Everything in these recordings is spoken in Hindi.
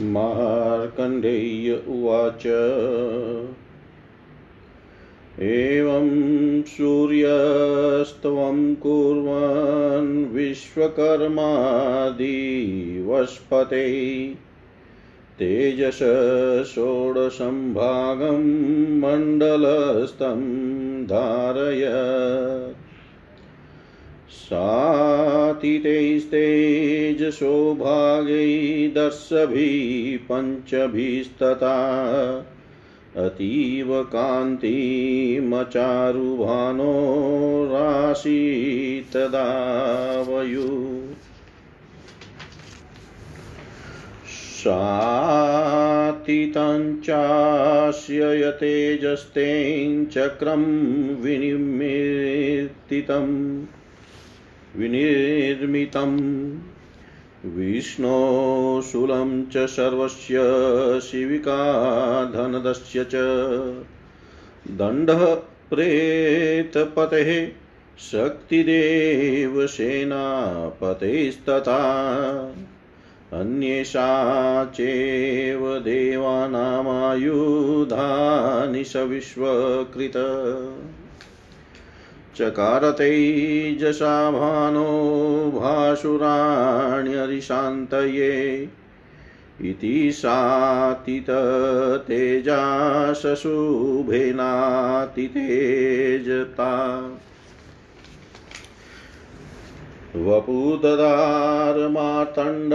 मार्कण्डेय्य उवाच। एवं सूर्यस्त्वं कुर्वन् विश्वकर्मादिवस्पते। तेजस षोडशं मण्डलस्थं धारय सातितैस्तेजसो भागैर्दर्शभिः पञ्चभिस्तथा अतीव कान्तिमचारुभानो राशि तदा वयु सातितञ्चास्य यतेजस्तेञ्चक्रं विनिर्मितितं विनिर्मितम्। विष्णोशूलं च सर्वस्य शिविका धनदस्य च। दण्डः प्रेतपतेः शक्तिदेव सेनापतेस्तथा। अन्येषा चेव देवानामायुधानि सविश्वकृत। चकारतैजसा भानो भासुराण्यरिशान्तये। इति सातिततेजा शशुभेनातितेजता वपुददारमातण्ड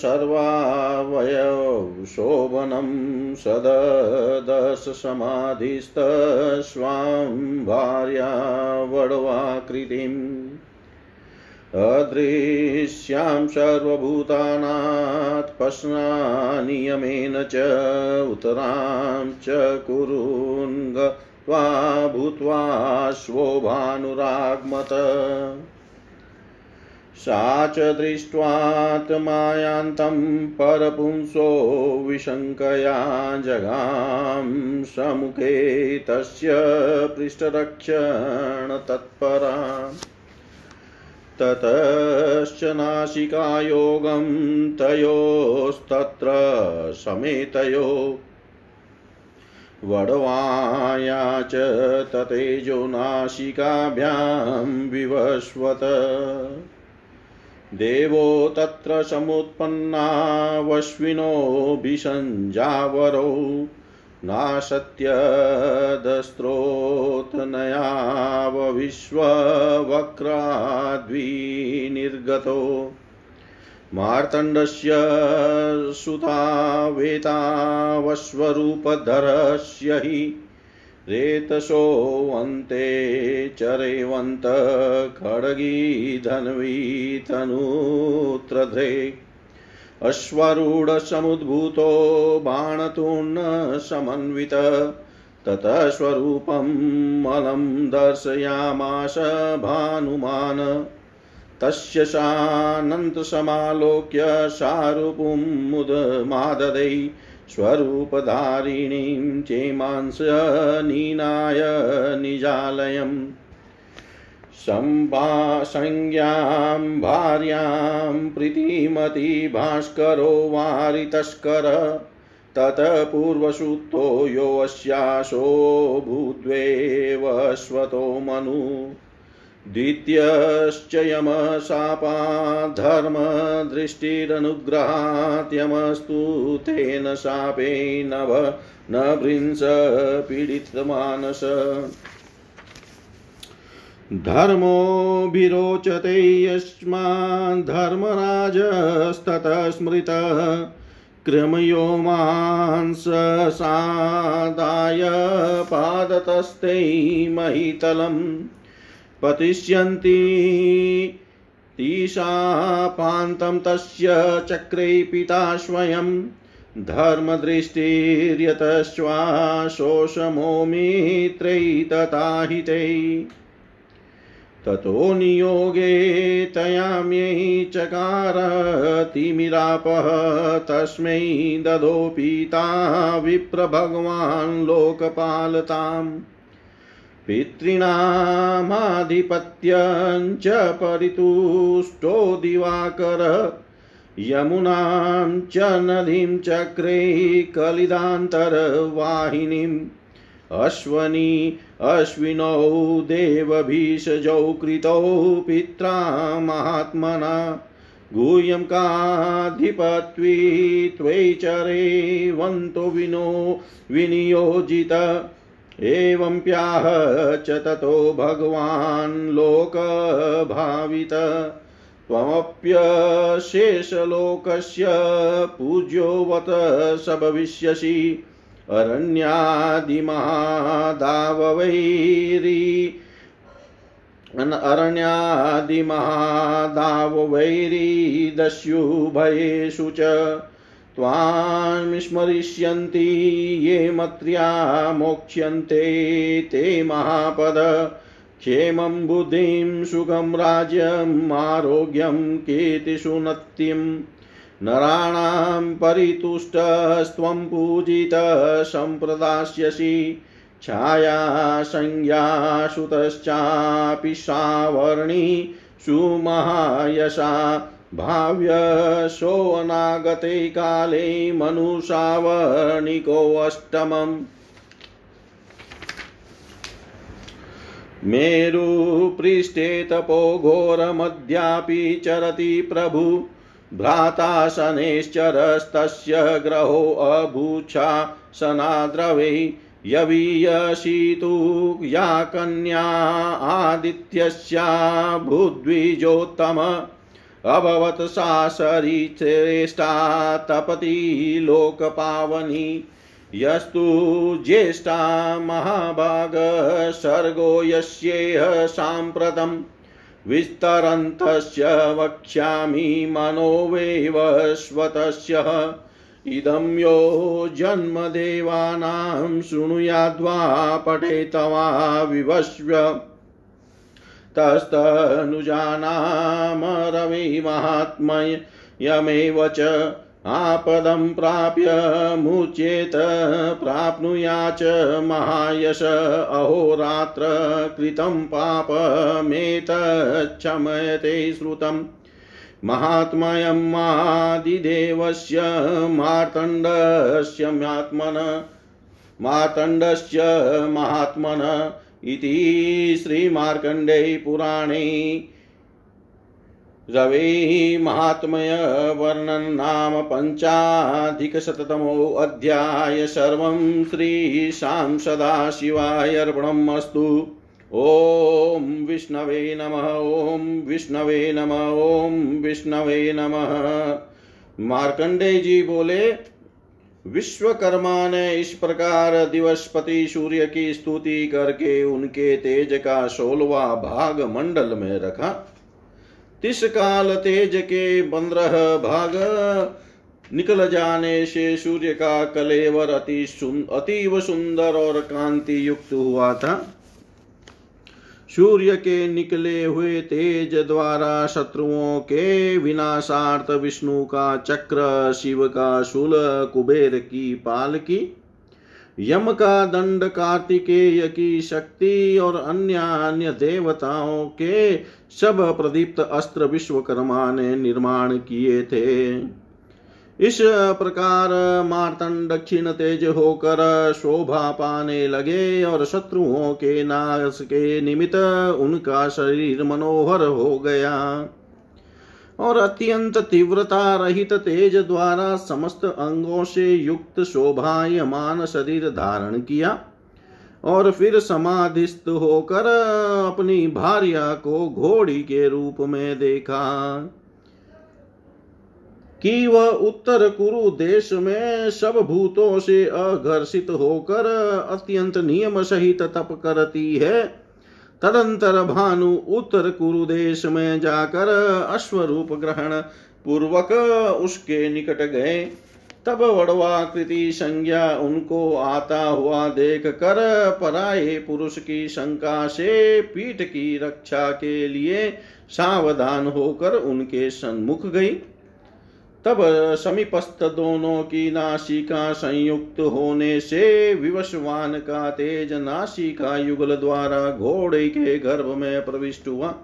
सर्वावयवशोभनं सददशसमाधिस्तस्वां भार्या वडवाकृतिम् अदृश्यां सर्वभूतानात् पश्नानियमेन च उत्तरां च कुरुन् गत्वा भूत्वा भानुराग्मत सा च दृष्ट्वात्मायान्तं परपुंसो विशङ्कया जगां सम्मुखे तस्य पृष्ठरक्षणतत्परा ततश्च नासिकायोगं तयोस्तत्र समेतयो। वडवाया च ततेजो नासिकाभ्यां विवस्वत देवो तत्र समुत्पन्नावश्विनो विषञ्जावरो नाशत्यदस्रोतनयावविश्ववक्राद्विनिर्गतो। मार्दण्डस्य सुतावेतावश्वरूपधरस्य हि रेतसोऽन्ते चरेवन्त खड्गी धन्वी तनूत्रध्रे अश्वरूढसमुद्भूतो बाणतूर्णसमन्वित ततः स्वरूपं मलं दर्शयामास भानुमान्। तस्य सानन्तसमालोक्य सारूपुं मुदमाददै स्वरूपधारिणीं चेमांसनीनाय निजालयम् संज्ञां भार्यां प्रीतिमती भास्करो वारितस्कर ततः पूर्वसूक्तो योऽस्याशो भूद्वेवस्वतो मनु। द्वितीयश्च यमशापाद्धर्मदृष्टिरनुग्रहात् यमस्तु तेन शापे नभ न भृंस पीडितमानस। धर्मोऽभिरोचते यस्माद्धर्मराजस्ततः स्मृतः। क्रमयो मांससादाय पादतस्ते महितलम्। पतिष्यन्ति तीशापान्तं तस्य चक्रे पिता स्वयं। धर्मदृष्टिर्यतश्वाशोषमो मित्रै तथा हितै ततो नियोगे तयाम्यै चकारतिमिरापः तस्मै ददो पिता विप्रभगवान् लोकपालताम्। पितॄणामाधिपत्यं च परितुष्टो दिवाकर, यमुनां च नदीं चक्रे कलिदान्तरवाहिनीम् अश्वनी, अश्विनौ देवभीषजौ कृतौ पित्रा महात्मना, गुह्यं काधिपत्वी त्वैचरेवन्तो विनो विनियोजित एवं प्याह च ततो भगवान् लोकभावित। त्वमप्यशेषलोकस्य पूज्योऽवत स भविष्यसि अरण्यादिमहादाववैरी अरण्यादिमहादाववैरीदस्युभयेषु च। त्वां ये मत्र्या मोक्ष्यन्ते ते महापद। क्षेमं बुद्धिं, सुखं राज्यम् आरोग्यं कीर्तिसुनत्यम् नराणां परितुष्टस्त्वं पूजितः, सम्प्रदास्यसि। छाया संज्ञासुतश्चापि सावर्णी, सुमहायशा भाव्यशोऽनागते काले मनुषावर्णिकोऽष्टमम् मेरुपृष्ठे तपो घोरमद्यापि चरति प्रभु भ्राता शनैश्चरस्तस्य ग्रहोऽभूच्छा सनाद्रवे यवीयसीतु या कन्या आदित्यस्या भूद्विजोत्तम अभवत् सा सरिश्रेष्ठा तपति लोकपावनी। यस्तु ज्येष्ठा महाभाग सर्गो यस्येह साम्प्रतम् विस्तरन्तस्य वक्ष्यामि मनोवेवस्वतस्य इदं यो जन्मदेवानां शृणुयाद्वा पठेतवा विवश्व तस्तनुजानाम रवि महात्मयमेव च आपदं प्राप्य मुच्येत प्राप्नुया च महायश अहोरात्र कृतं पापमेतच्छमयते श्रुतम्। महात्मयं मादिदेवस्य मार्तण्डस्य महात्मन मार्तण्डस्य महात्मन इति श्रीमार्कण्डे पुराणे रवे महात्मयवर्णन् नाम पञ्चाधिकशततमोऽध्याय सर्वं श्रीशां सदाशिवाय अर्पणम् अस्तु ॐ विष्णवे नमः, ॐ विष्णवे नमः, ॐ विष्णवे नमः। मार्कंडे जी बोले विश्वकर्मा ने इस प्रकार दिवसपति सूर्य की स्तुति करके उनके तेज का सोलवा भाग मंडल में रखा। तिस काल तेज के पंद्रह भाग निकल जाने से सूर्य का कलेवर अति अतीव सुंदर और कांति युक्त हुआ था। सूर्य के निकले हुए तेज द्वारा शत्रुओं के विनाशार्थ विष्णु का चक्र, शिव का शूल, कुबेर की पाल की। यम का दंड कार्तिकेय की शक्ति और अन्य अन्य देवताओं के सब प्रदीप्त अस्त्र विश्वकर्मा ने निर्माण किए थे। इस प्रकार मार्तन दक्षिण तेज होकर शोभा पाने लगे और शत्रुओं के नाश के निमित्त उनका शरीर मनोहर हो गया। और अत्यंत तीव्रता रहित तेज द्वारा समस्त अंगों से युक्त शोभायमान शरीर धारण किया और फिर समाधिस्थ होकर अपनी भार्या को घोड़ी के रूप में देखा। कि वह उत्तर कुरु देश में सब भूतों से अघर्षित होकर अत्यंत नियम सहित तप करती है। तदंतर भानु उत्तर कुरु देश में जाकर अश्वरूप ग्रहण पूर्वक उसके निकट गए। तब वड़वाकृति संज्ञा उनको आता हुआ देख कर पराये पुरुष की शंका से पीठ की रक्षा के लिए सावधान होकर उनके सन्मुख गई। तब समीपस्थ दोनों की नासिका संयुक्त होने से विवशवान का तेज नासिका युगल द्वारा घोड़े के गर्भ में प्रविष्ट हुआ।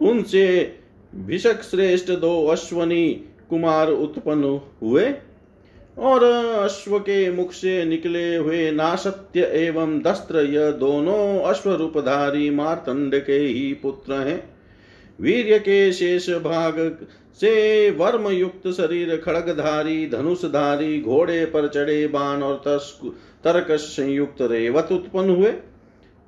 उनसे भिषक श्रेष्ठ दो अश्वनी कुमार उत्पन्न हुए और अश्व के मुख से निकले हुए नासत्य एवं दस्त्र यह दोनों अश्वरूपधारी मारतंड के ही पुत्र हैं। वीर्य के शेष भाग से वर्म युक्त शरीर, खड़गधारी, धनुषधारी, घोड़े पर चढ़े बाण और तर्कश संयुक्त रेवत उत्पन्न हुए।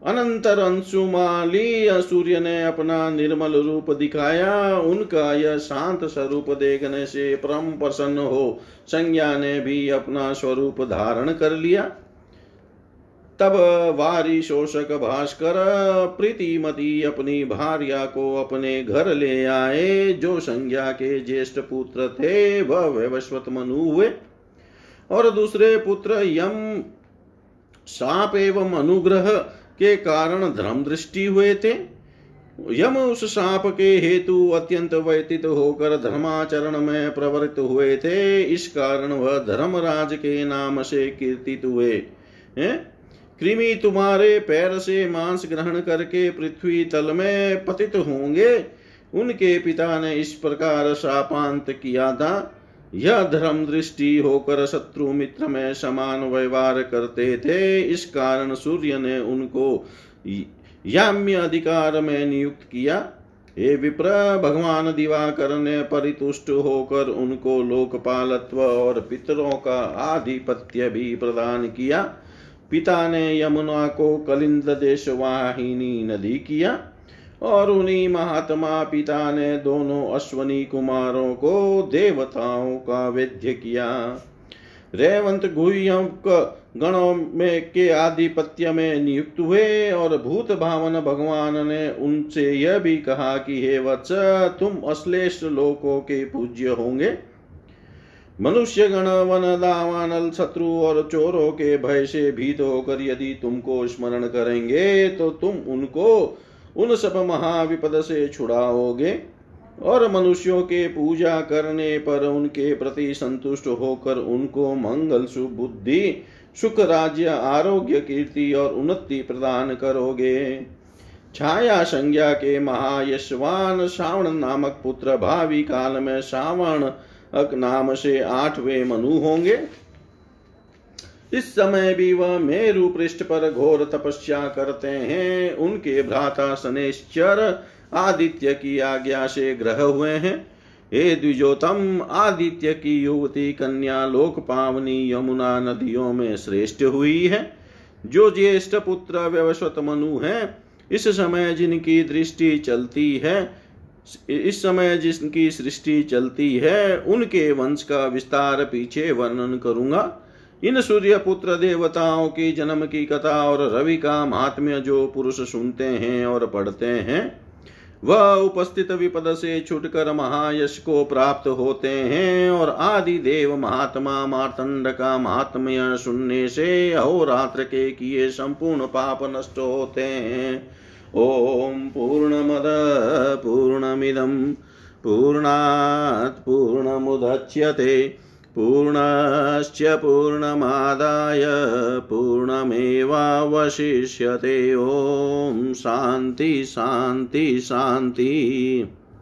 अनंतर अंशुमाली सूर्य ने अपना निर्मल रूप दिखाया। उनका यह शांत स्वरूप देखने से परम प्रसन्न हो। संज्ञा ने भी अपना स्वरूप धारण कर लिया। तब वारी शोषक भास्कर प्रीतिमती अपनी भार्या को अपने घर ले आए, जो संज्ञा के ज्येष्ठ पुत्र थे, वह वैवस्वत मनु हुए। और दूसरे पुत्र यम साप एवं अनुग्रह के कारण धर्म दृष्टि हुए थे। यम उस साप के हेतु अत्यंत व्यतीत होकर धर्माचरण में प्रवृत्त हुए थे। इस कारण वह धर्मराज के नाम से कीर्तित हुए। कृमि तुम्हारे पैर से मांस ग्रहण करके पृथ्वी तल में पतित होंगे। उनके पिता ने इस प्रकार शापांत किया था। यह धर्म दृष्टि होकर शत्रु मित्र में समान व्यवहार करते थे। इस कारण सूर्य ने उनको याम्य अधिकार में नियुक्त किया। हे विप्र, भगवान दिवाकर ने परितुष्ट होकर उनको लोकपालत्व और पितरों का आधिपत्य भी प्रदान किया। पिता ने यमुना को कलिंद देश वाहिनी नदी किया, और उन्हीं महात्मा पिता ने दोनों अश्वनी कुमारों को देवताओं का वेद्य किया। रेवंत गुह्यम गणों में के आधिपत्य में नियुक्त हुए, और भूत भावन भगवान ने उनसे यह भी कहा कि हे वत्स, तुम अश्लेष लोकों के पूज्य होंगे। मनुष्य गण वन दावानल शत्रु और चोरों के भय से भीत होकर यदि तुमको स्मरण करेंगे तो तुम उनको उन सब महाविपद से छुड़ाओगे। और मनुष्यों के पूजा करने पर उनके प्रति संतुष्ट होकर उनको मंगल सुबुद्धि सुख राज्य, आरोग्य, कीर्ति और उन्नति प्रदान करोगे। छाया संज्ञा के महायशवान श्रावण नामक पुत्र भावी काल में श्रावण नाम से आठवें मनु होंगे। इस समय भी वह मेरु पृष्ठ पर घोर तपस्या करते हैं। उनके भ्राता सनेश्चर आदित्य की आज्ञा से ग्रह हुए हैं। हे द्विजोतम, आदित्य की युवती कन्या लोक पावनी यमुना नदियों में श्रेष्ठ हुई है। जो ज्येष्ठ पुत्र व्यवस्वत मनु है, इस समय जिनकी दृष्टि चलती है इस समय जिसकी सृष्टि चलती है, उनके वंश का विस्तार पीछे वर्णन करूँगा। इन सूर्य पुत्र देवताओं की, जन्म की कथा और रवि का महात्म्य जो पुरुष सुनते हैं और पढ़ते हैं, वह उपस्थित विपद से छुटकर महायश को प्राप्त होते हैं और आदि देव महात्मा मार्तंड का महात्म्य सुनने से अहोरात्र के किए संपूर्ण पाप नष्ट होते हैं। ओम पूर्णमद पूर्णमिदं पूर्णात् पूर्णमुदच्यते पूर्णश्च पूर्णमादाय पूर्णमेवावशिष्यते। ॐ शान्ति शान्ति शान्ति।